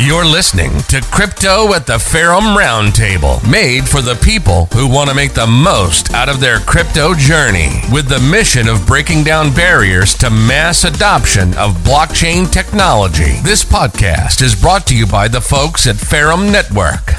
You're listening to Crypto at the Ferrum Roundtable, made for the people who want to make the most out of their crypto journey, with the mission of breaking down barriers to mass adoption of blockchain technology. This podcast is brought to you by the folks at Ferrum Network.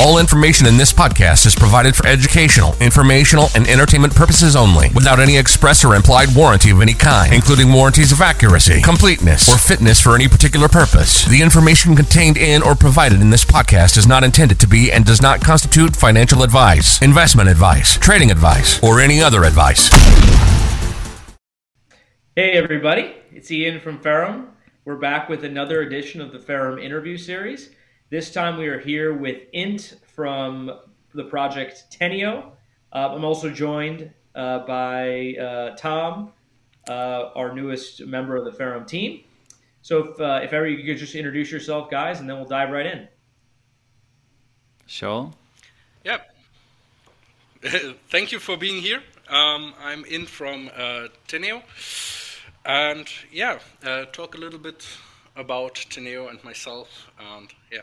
All information in this podcast is provided for educational, informational, and entertainment purposes only, without any express or implied warranty of any kind, including warranties of accuracy, completeness, or fitness for any particular purpose. The information contained in or provided in this podcast is not intended to be and does not constitute financial advice, investment advice, trading advice, or any other advice. Hey, everybody, it's Ian from Ferrum. We're back with another edition of the Ferrum interview series. This time we are here with Int from the project Teneo. Uh, I'm also joined uh, by uh, Tom, uh, our newest member of the Ferrum team. So if, uh, if ever you could just introduce yourself, guys, and then we'll dive right Int. Sure. Yep. Thank you for being here. Um, I'm in from uh, Teneo. And yeah, talk a little bit about Teneo and myself. And yeah.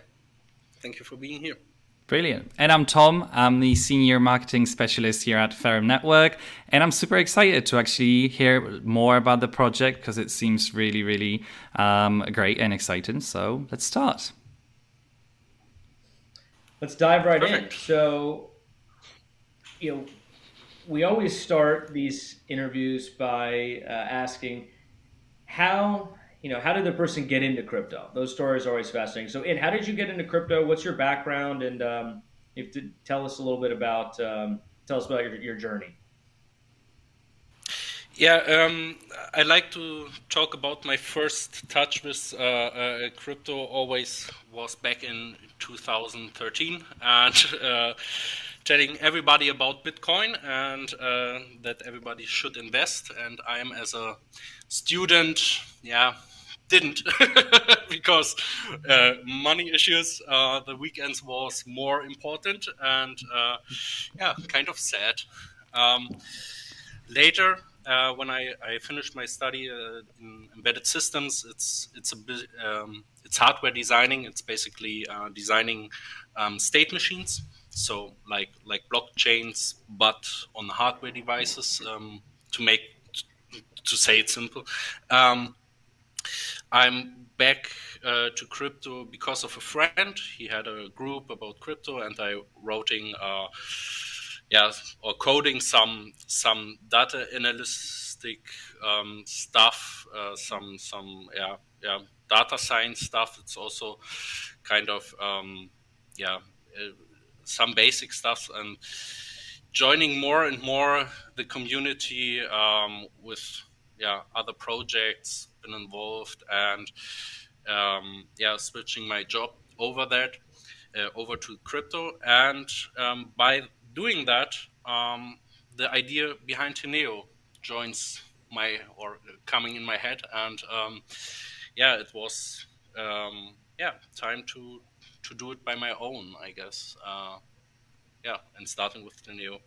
Thank you for being here. Brilliant. And I'm Tom. I'm the senior marketing specialist here at Ferrum Network. And I'm super excited to actually hear more about the project because it seems really, really um, great and exciting. So let's start. Let's dive right Perfect. in. So, you know, we always start these interviews by uh, asking how you know, how did the person get into crypto? Those stories are always fascinating. So, Int how did you get into crypto? What's your background? And um, if to tell us a little bit about um, tell us about your, your journey. Yeah, um, I like to talk about my first touch with uh, uh, crypto. Always was back in 2013, and uh, telling everybody about Bitcoin and uh, that everybody should invest. And I am as a student, yeah, didn't because uh, money issues. Uh, the weekends was more important, and uh, yeah, kind of sad. Um, later, uh, when I, I, finished my study uh, in embedded systems, it's it's a um, it's hardware designing. It's basically uh, designing um, state machines, so like like blockchains, but on hardware devices. Um, to make to say it simple. I'm back uh, to crypto because of a friend. He had a group about crypto, and I writing, uh, yeah, or coding some some data analytic um, stuff, uh, some some yeah yeah data science stuff. It's also kind of um, yeah uh, some basic stuff and joining more and more the community um, with yeah other projects been involved and um, yeah switching my job over that uh, over to crypto. And um, by doing that um, the idea behind Teneo joins my or coming in my head. And um, yeah it was um, yeah time to to do it by my own I guess. Uh, yeah and starting with Teneo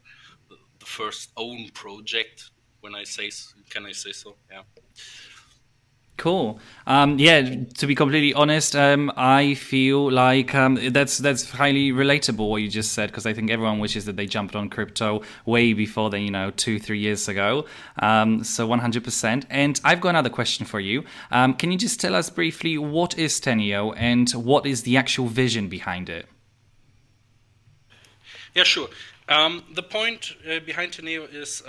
the, the first own project when I say, can I say so? Yeah. Cool. Um, yeah, to be completely honest, um, I feel like um, that's that's highly relatable what you just said because I think everyone wishes that they jumped on crypto way before then, you know, two three years ago. Um, so one hundred percent. And I've got another question for you. Um, can you just tell us briefly what is Teneo and what is the actual vision behind it? Yeah, sure. Um, the point uh, behind Teneo is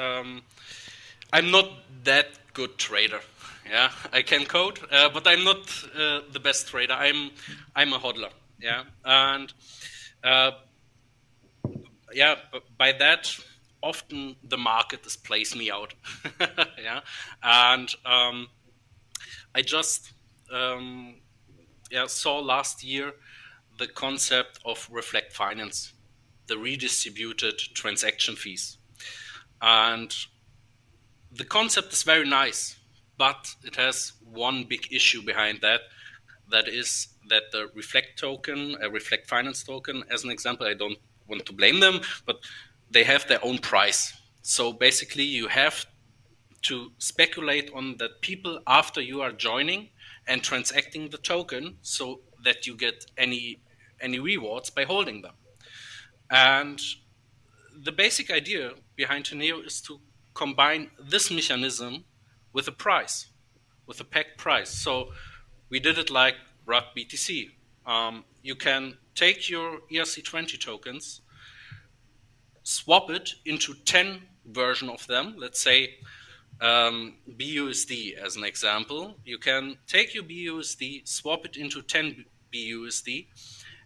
I'm not that good trader. Yeah, I can code, uh, but I'm not uh, the best trader. I'm I'm a hodler. Yeah, and uh, yeah, by that, often the market is plays me out. yeah, and um, I just um, yeah saw last year the concept of reflect finance, the redistributed transaction fees, and the concept is very nice, but it has one big issue behind that. That is that the Reflect token, a Reflect Finance token, as an example, I don't want to blame them, but they have their own price. So basically, you have to speculate on that people after you are joining and transacting the token. So that you get any any rewards by holding them. And the basic idea behind Teneo is to combine this mechanism with a price, with a pegged price. So we did it like RUG BTC. Um, you can take your ERC20 tokens, swap it into 10 version of them. Let's say um, BUSD as an example. You can take your BUSD, swap it into 10 BUSD,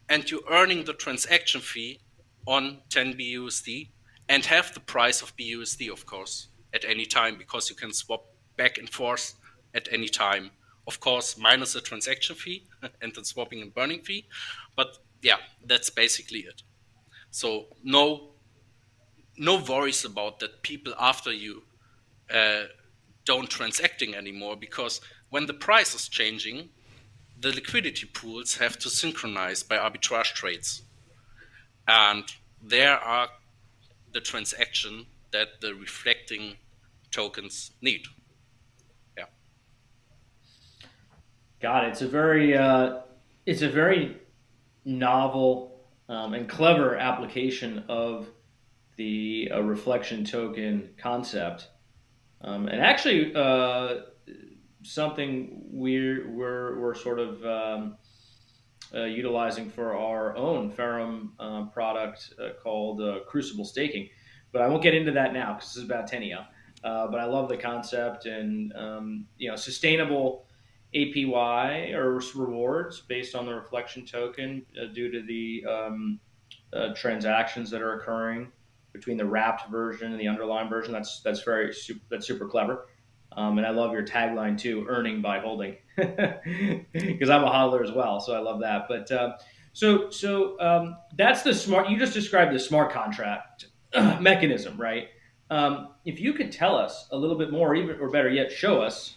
and you're earning the transaction fee on 10 BUSD and have the price of BUSD, of course, at any time because you can swap back and forth at any time. Of course, minus the transaction fee and the swapping and burning fee. But yeah, that's basically it. So no, no worries about that. People after you uh, don't transacting anymore because when the price is changing, the liquidity pools have to synchronize by arbitrage trades. And there are the transaction that the reflecting tokens need. Yeah. Got it. It's a very uh, it's a very novel um, and clever application of the uh, reflection token concept, um, and actually uh, something we're we're we're sort of um, uh, utilizing for our own Ferrum uh, product uh, called uh, Crucible Staking. But I won't get into that now because this is about Teneo. Uh, but I love the concept and um, you know sustainable APY or rewards based on the reflection token due to the um, transactions that are occurring between the wrapped version and the underlying version. That's that's very that's super clever. Um, and I love your tagline too, earning by holding, because I'm a hodler as well. So I love that. But uh, so so um, that's the smart. You just described the smart contract mechanism, right? Um, if you could tell us a little bit more, even or better yet, show us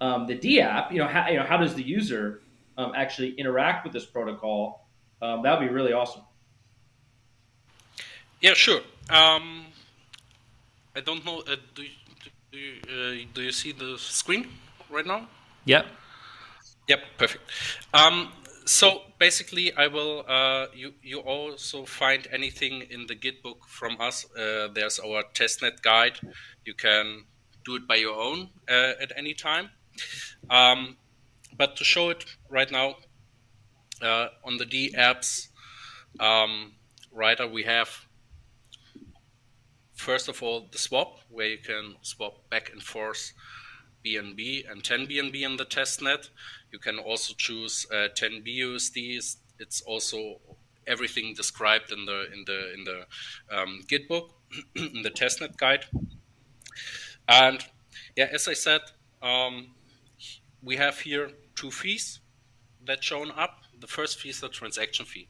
um, the DApp. You know how you know how does the user um, actually interact with this protocol? That would be really awesome. Yeah, sure. I don't know. Uh, do you, do you, uh, do you see the screen right now? Yep. Yep, perfect. Um, so basically, I will. Uh, you you also find anything in the GitBook from us. Uh, there's our testnet guide. You can do it by your own uh, at any time. Um, but to show it right now uh, on the D apps um, writer, we have first of all, the swap, where you can swap back and forth BNB and 10 BNB in the testnet. You can also choose uh, 10 BUSDs. It's also everything described in the in the in the um, in the testnet guide. And yeah, as I said, um, we have here two fees that shown up. The first fee is the transaction fee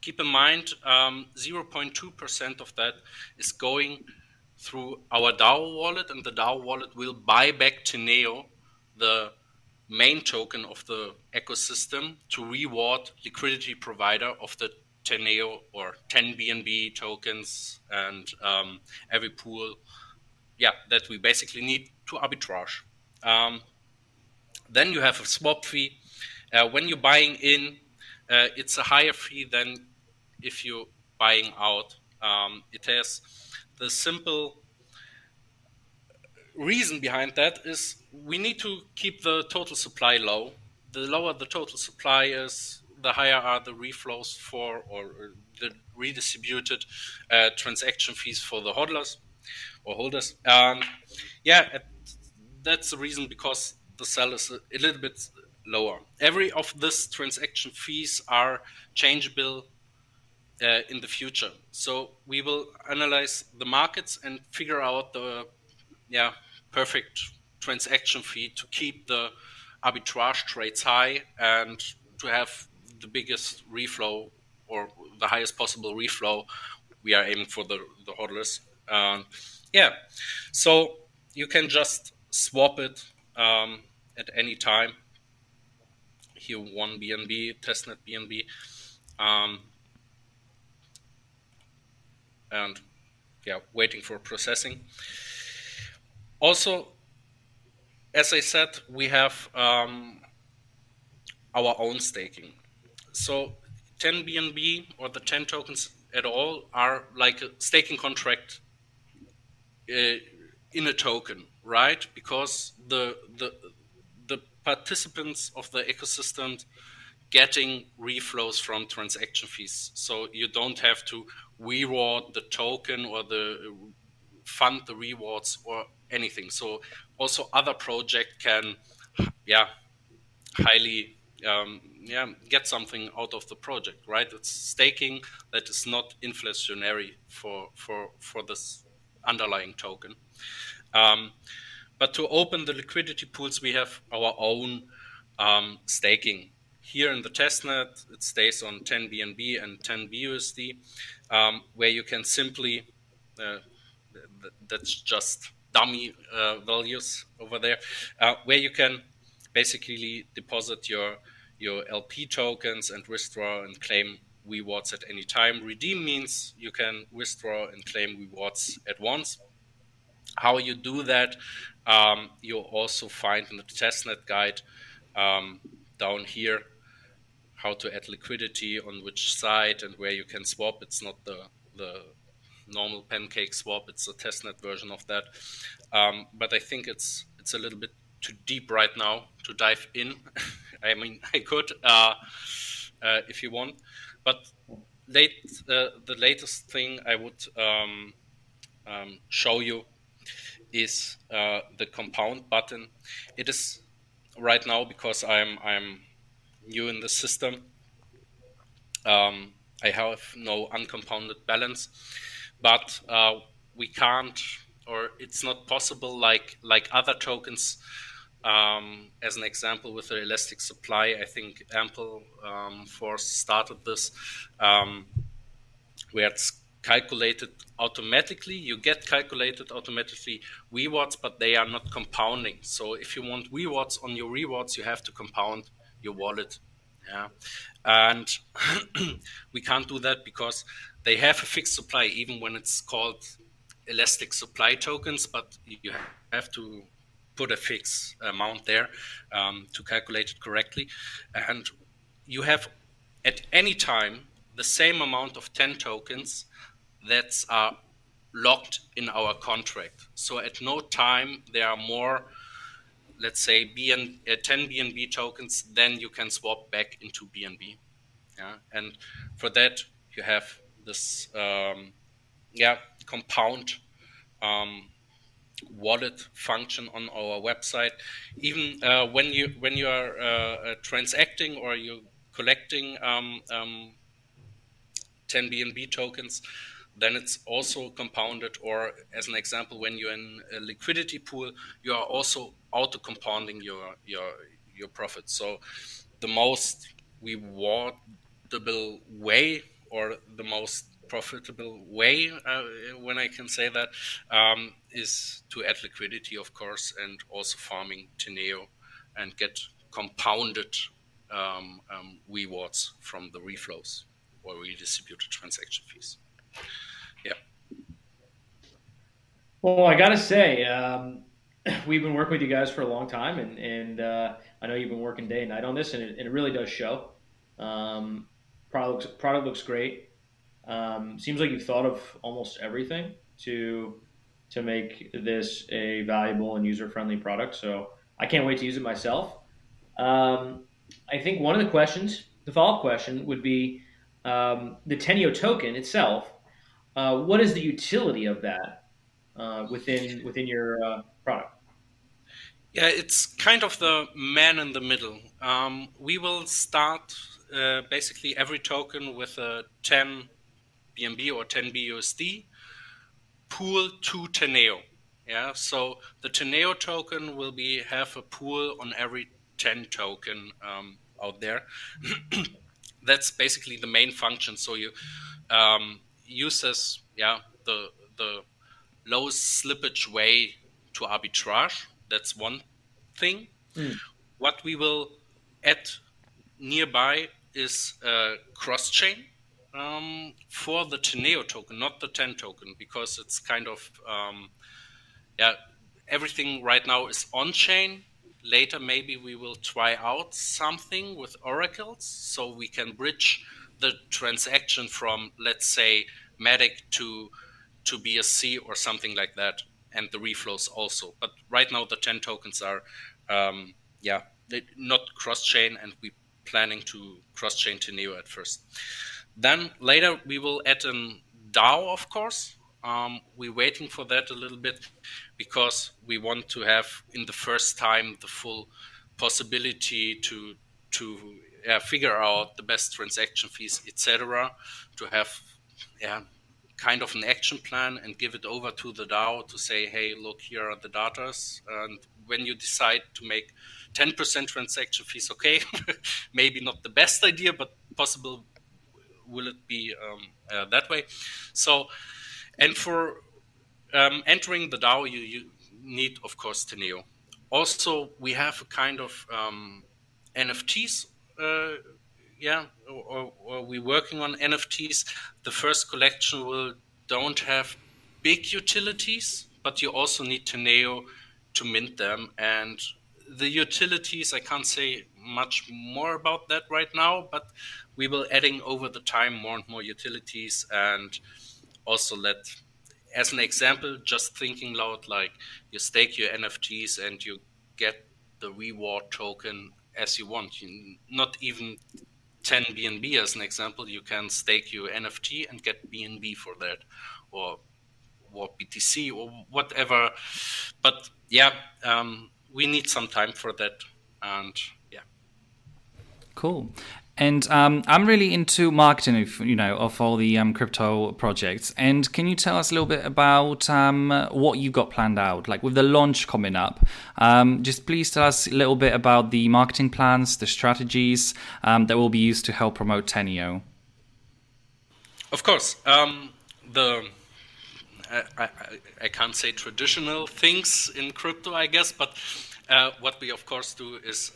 keep in mind, 0.2% um, of that is going through our DAO wallet, and the DAO wallet will buy back Teneo the main token of the ecosystem to reward liquidity provider of the Teneo or 10 BNB tokens and um, every pool, yeah, that we basically need to arbitrage. Um, then you have a swap fee. Uh, when you're buying in, uh, it's a higher fee than if you're buying out. Um, it has the simple reason behind that is we need to keep the total supply low. The lower the total supply is, the higher are the reflows for or the redistributed uh, transaction fees for the hodlers or holders. And yeah, that's the reason because the sell is a, a little bit lower. Every of these transaction fees are changeable uh, in the future. So we will analyze the markets and figure out the yeah perfect transaction fee to keep the arbitrage trades high and to have the biggest reflow or the highest possible reflow. We are aiming for the the hodlers. Um, yeah, so you can just swap it um, at any time. Here, one BNB, testnet BNB. Um, and yeah, waiting for processing. Also, as I said, we have um, our own staking. So 10 BNB or the 10 tokens at all are like a staking contract uh, in a token, right? Because the the the participants of the ecosystem getting reflows from transaction fees. So you don't have to reward the token or the fund the rewards or anything. So also other project can, yeah, highly um, yeah get something out of the project, right? It's staking that is not inflationary for for for this underlying token. Um, but to open the liquidity pools, we have our own um, staking. Here in the testnet, it stays on 10 BNB and 10 BUSD, um, where you can simply, uh, th that's just dummy uh, values over there, uh, where you can basically deposit your your LP tokens and withdraw and claim rewards at any time. Redeem means you can withdraw and claim rewards at once. How you do that, um, you'll also find in the testnet guide um, down here how to add liquidity on which side and where you can swap. It's not the the normal pancake swap. It's a testnet version of that. Um, but I think it's it's a little bit too deep right now to dive in. I mean, I could uh, uh, if you want, but late uh, the latest thing I would um, um, show you is uh, the compound button. It is right now because I'm I'm new in the system. Um, I have no uncompounded balance but uh, we can't or it's not possible like like other tokens. Um, as an example with the elastic supply i think ample um, force started this um, where it's calculated automatically. You get calculated automatically rewards but they are not compounding. So if you want rewards on your rewards you have to compound your wallet yeah and we can't do that because they have a fixed supply even when it's called elastic supply tokens, but you have to put a fixed amount there um, to calculate it correctly. And you have at any time the same amount of 10 tokens that are locked in our contract. So at no time there are more, let's say, BN, uh, 10 BNB tokens, then you can swap back into BNB. Yeah? And for that, you have this um, yeah compound um, wallet function on our website. Even uh, when you when you are uh, uh transacting or you're collecting um, um, 10 BNB tokens, then it's also compounded. Or as an example, when you're in a liquidity pool, you are also auto compounding your your your profits. So the most rewardable way or the most profitable way, uh, when I can say that, um, is to add liquidity, of course, and also farming Teneo and get compounded um, um, rewards from the reflows or redistributed transaction fees. Yeah. Well, I got to say, um, we've been working with you guys for a long time, and, and uh, I know you've been working day and night on this, and it, it really does show. Um, product looks, product looks great. Um, seems like you've thought of almost everything to to make this a valuable and user friendly product. So I can't wait to use it myself. Um, I think one of the questions, the follow up question, would be um, the Teneo token itself. Uh, what is the utility of that uh, within within your uh, product? Yeah, it's kind of the man in the middle. Um, we will start uh, basically every token with a 10 BNB or 10 BUSD pool to Teneo. Yeah, so the Teneo token will be have a pool on every 10 token um, out there. That's basically the main function. So you um, use this, yeah, the the lowest slippage way to arbitrage. That's one thing. Mm. What we will add nearby is uh, cross chain um, for the Teneo token, not the 10 token, because it's kind of, um, yeah, everything right now is on chain later maybe we will try out something with oracles so we can bridge the transaction from let's say Matic to to BSC or something like that, and the reflows also. But right now the 10 tokens are um, yeah not cross chain, and we planning to cross chain to Neo at first. Then later we will add an DAO, of course. Um, we're waiting for that a little bit because we want to have in the first time the full possibility to to uh, figure out the best transaction fees, etc. To have yeah kind of an action plan and give it over to the DAO to say, hey, look, here are the datas, and when you decide to make 10% transaction fees, okay, maybe not the best idea, but possible will it be um, uh, that way? So, and for um, entering the DAO, you, you need, of course, Teneo. Also, we have a kind of um, NFTs. Uh, yeah, or, or we're working on NFTs. The first collection will don't have big utilities, but you also need to Teneo to mint them. And the utilities, I can't say much more about that right now, but we will adding over the time more and more utilities and also let as an example, just thinking loud, like you stake your NFTs and you get the reward token as you want. You, not even 10 BNB as an example, you can stake your NFT and get BNB for that, or or BTC or whatever. But yeah, um, we need some time for that, and yeah. Cool. And um, I'm really into marketing, of, you know, of all the um, crypto projects. And can you tell us a little bit about um, what you've got planned out, like with the launch coming up? Um, just please tell us a little bit about the marketing plans, the strategies um, that will be used to help promote Teneo. Of course, um, the I, I, I, can't say traditional things in crypto, I guess, but uh, what we of course do is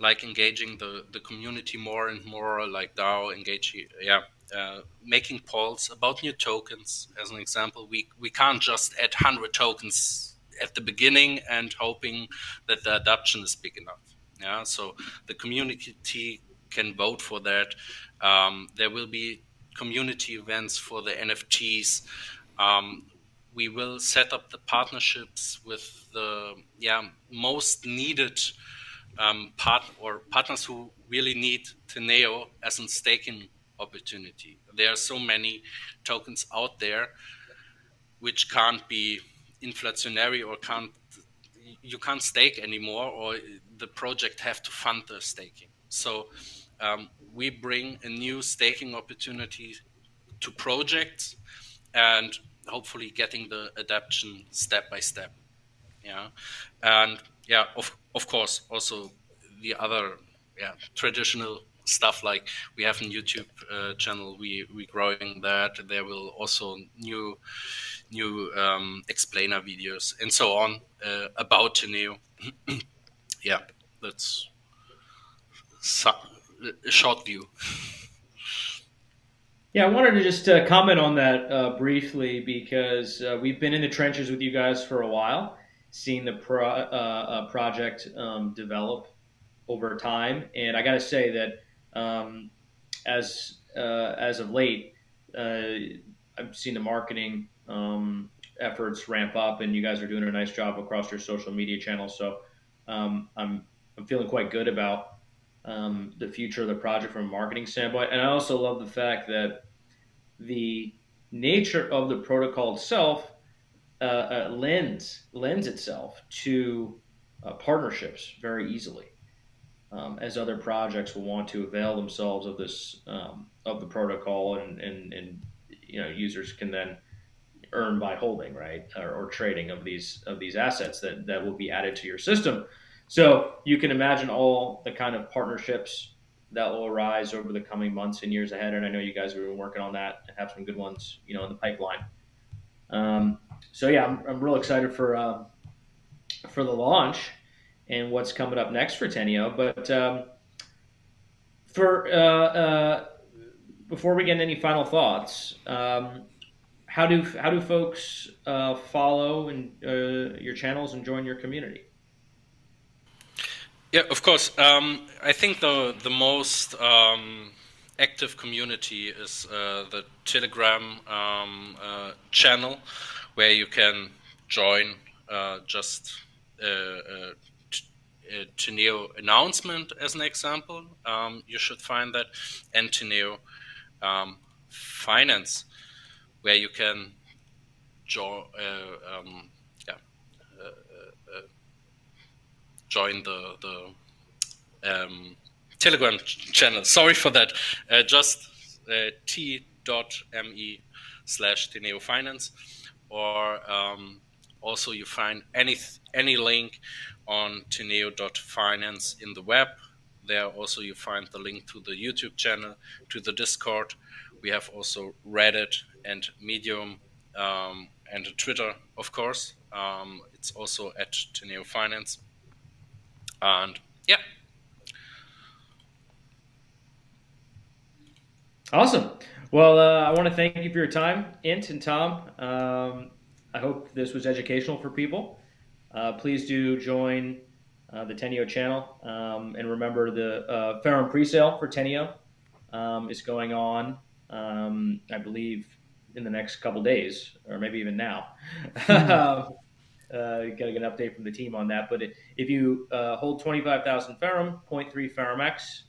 like engaging the, the community more and more, like DAO, engage, yeah, uh, making polls about new tokens. As an example, we, we can't just add 100 tokens at the beginning and hoping that the adoption is big enough. Yeah, so the community can vote for that. Um, there will be community events for the NFTs. Um, we will set up the partnerships with the yeah most needed um, part or partners who really need Teneo as a staking opportunity. There are so many tokens out there which can't be inflationary or can't you can't stake anymore or the project have to fund the staking. So um, we bring a new staking opportunity to projects and hopefully getting the adaptation step by step. Yeah, and yeah, of of course, also the other yeah traditional stuff like we have a YouTube uh, channel. We we growing that. There will also new new um, explainer videos and so on uh, about Teneo. yeah, that's a short view. Yeah, I wanted to just uh, comment on that uh, briefly because uh, we've been in the trenches with you guys for a while, seeing the pro, uh, uh, project um, develop over time. And I got to say that um, as uh, as of late, I've seen the marketing um, efforts ramp up, and you guys are doing a nice job across your social media channels. So um, I'm I'm feeling quite good about um, the future of the project from a marketing standpoint. And I also love the fact that the nature of the protocol itself uh, uh, lends lends itself to uh, partnerships very easily, um, as other projects will want to avail themselves of this um, of the protocol, and, and and you know users can then earn by holding right or, or trading of these of these assets that that will be added to your system. So you can imagine all the kind of partnerships that will arise over the coming months and years ahead. And I know you guys have been working on that and have some good ones, you know, in the pipeline. Um, so yeah, I'm, I'm real excited for uh, for the launch and what's coming up next for Teneo. But um, for uh, uh, before we get any final thoughts, um, how do how do folks uh, follow and uh, your channels and join your community? Yeah, of course. Um, I think the the most um, active community is uh, the Telegram um, uh, channel, where you can join uh, just uh, uh, uh, Teneo announcement as an example. Um, you should find that, and Teneo um, finance, where you can join. Um, join the the um, Telegram channel. Sorry for that. Uh, just uh, t.me slash Teneo Finance, or um, also you find any any link on Teneo.finance in the web. There also you find the link to the YouTube channel, to the Discord. We have also Reddit and Medium um, and Twitter, of course. Um, it's also at Teneo Finance. And yeah. Awesome. Well, uh, I want to thank you for your time, Int and Tom. Um, I hope this was educational for people. Uh, please do join uh, the Teneo channel. Um, and remember, the uh, Ferrum presale for Teneo um, is going on, um, I believe, in the next couple days, or maybe even now. Um, uh, got to get an update from the team on that. But if you uh, hold 25,000 Ferrum, 0.3 Ferrum X,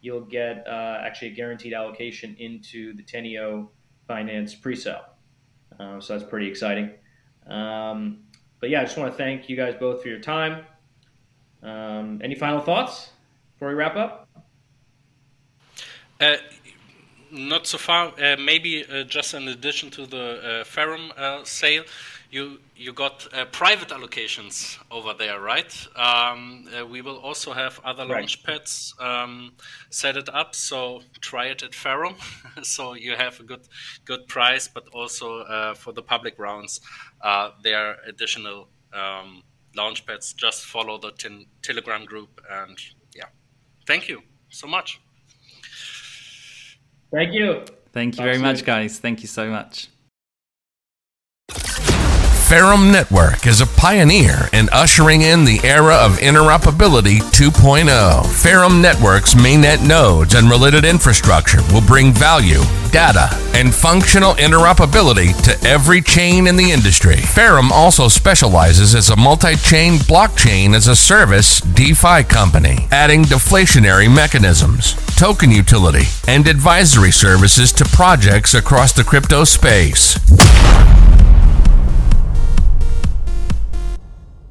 you'll get uh, actually a guaranteed allocation into the Teneo Finance presale. Uh, so that's pretty exciting. Um, but yeah, I just want to thank you guys both for your time. Um, any final thoughts before we wrap up? Uh, not so far. Uh, maybe uh, just in addition to the uh, Ferrum sale, you you got uh, private allocations over there, right? Um, uh, we will also have other right. launch pads um, set it up. So try it at Ferrum, so you have a good good price. But also uh, for the public rounds, uh, there are additional um, launch pads. Just follow the Telegram group, and yeah, thank you so much. Thank you. Thank you very much, guys. Thank you so much. Ferrum Network is a pioneer in ushering in the era of interoperability 2.0. Ferrum Network's mainnet nodes and related infrastructure will bring value, data, and functional interoperability to every chain in the industry. Ferrum also specializes as a multi-chain blockchain as a service DeFi company, adding deflationary mechanisms, token utility, and advisory services to projects across the crypto space.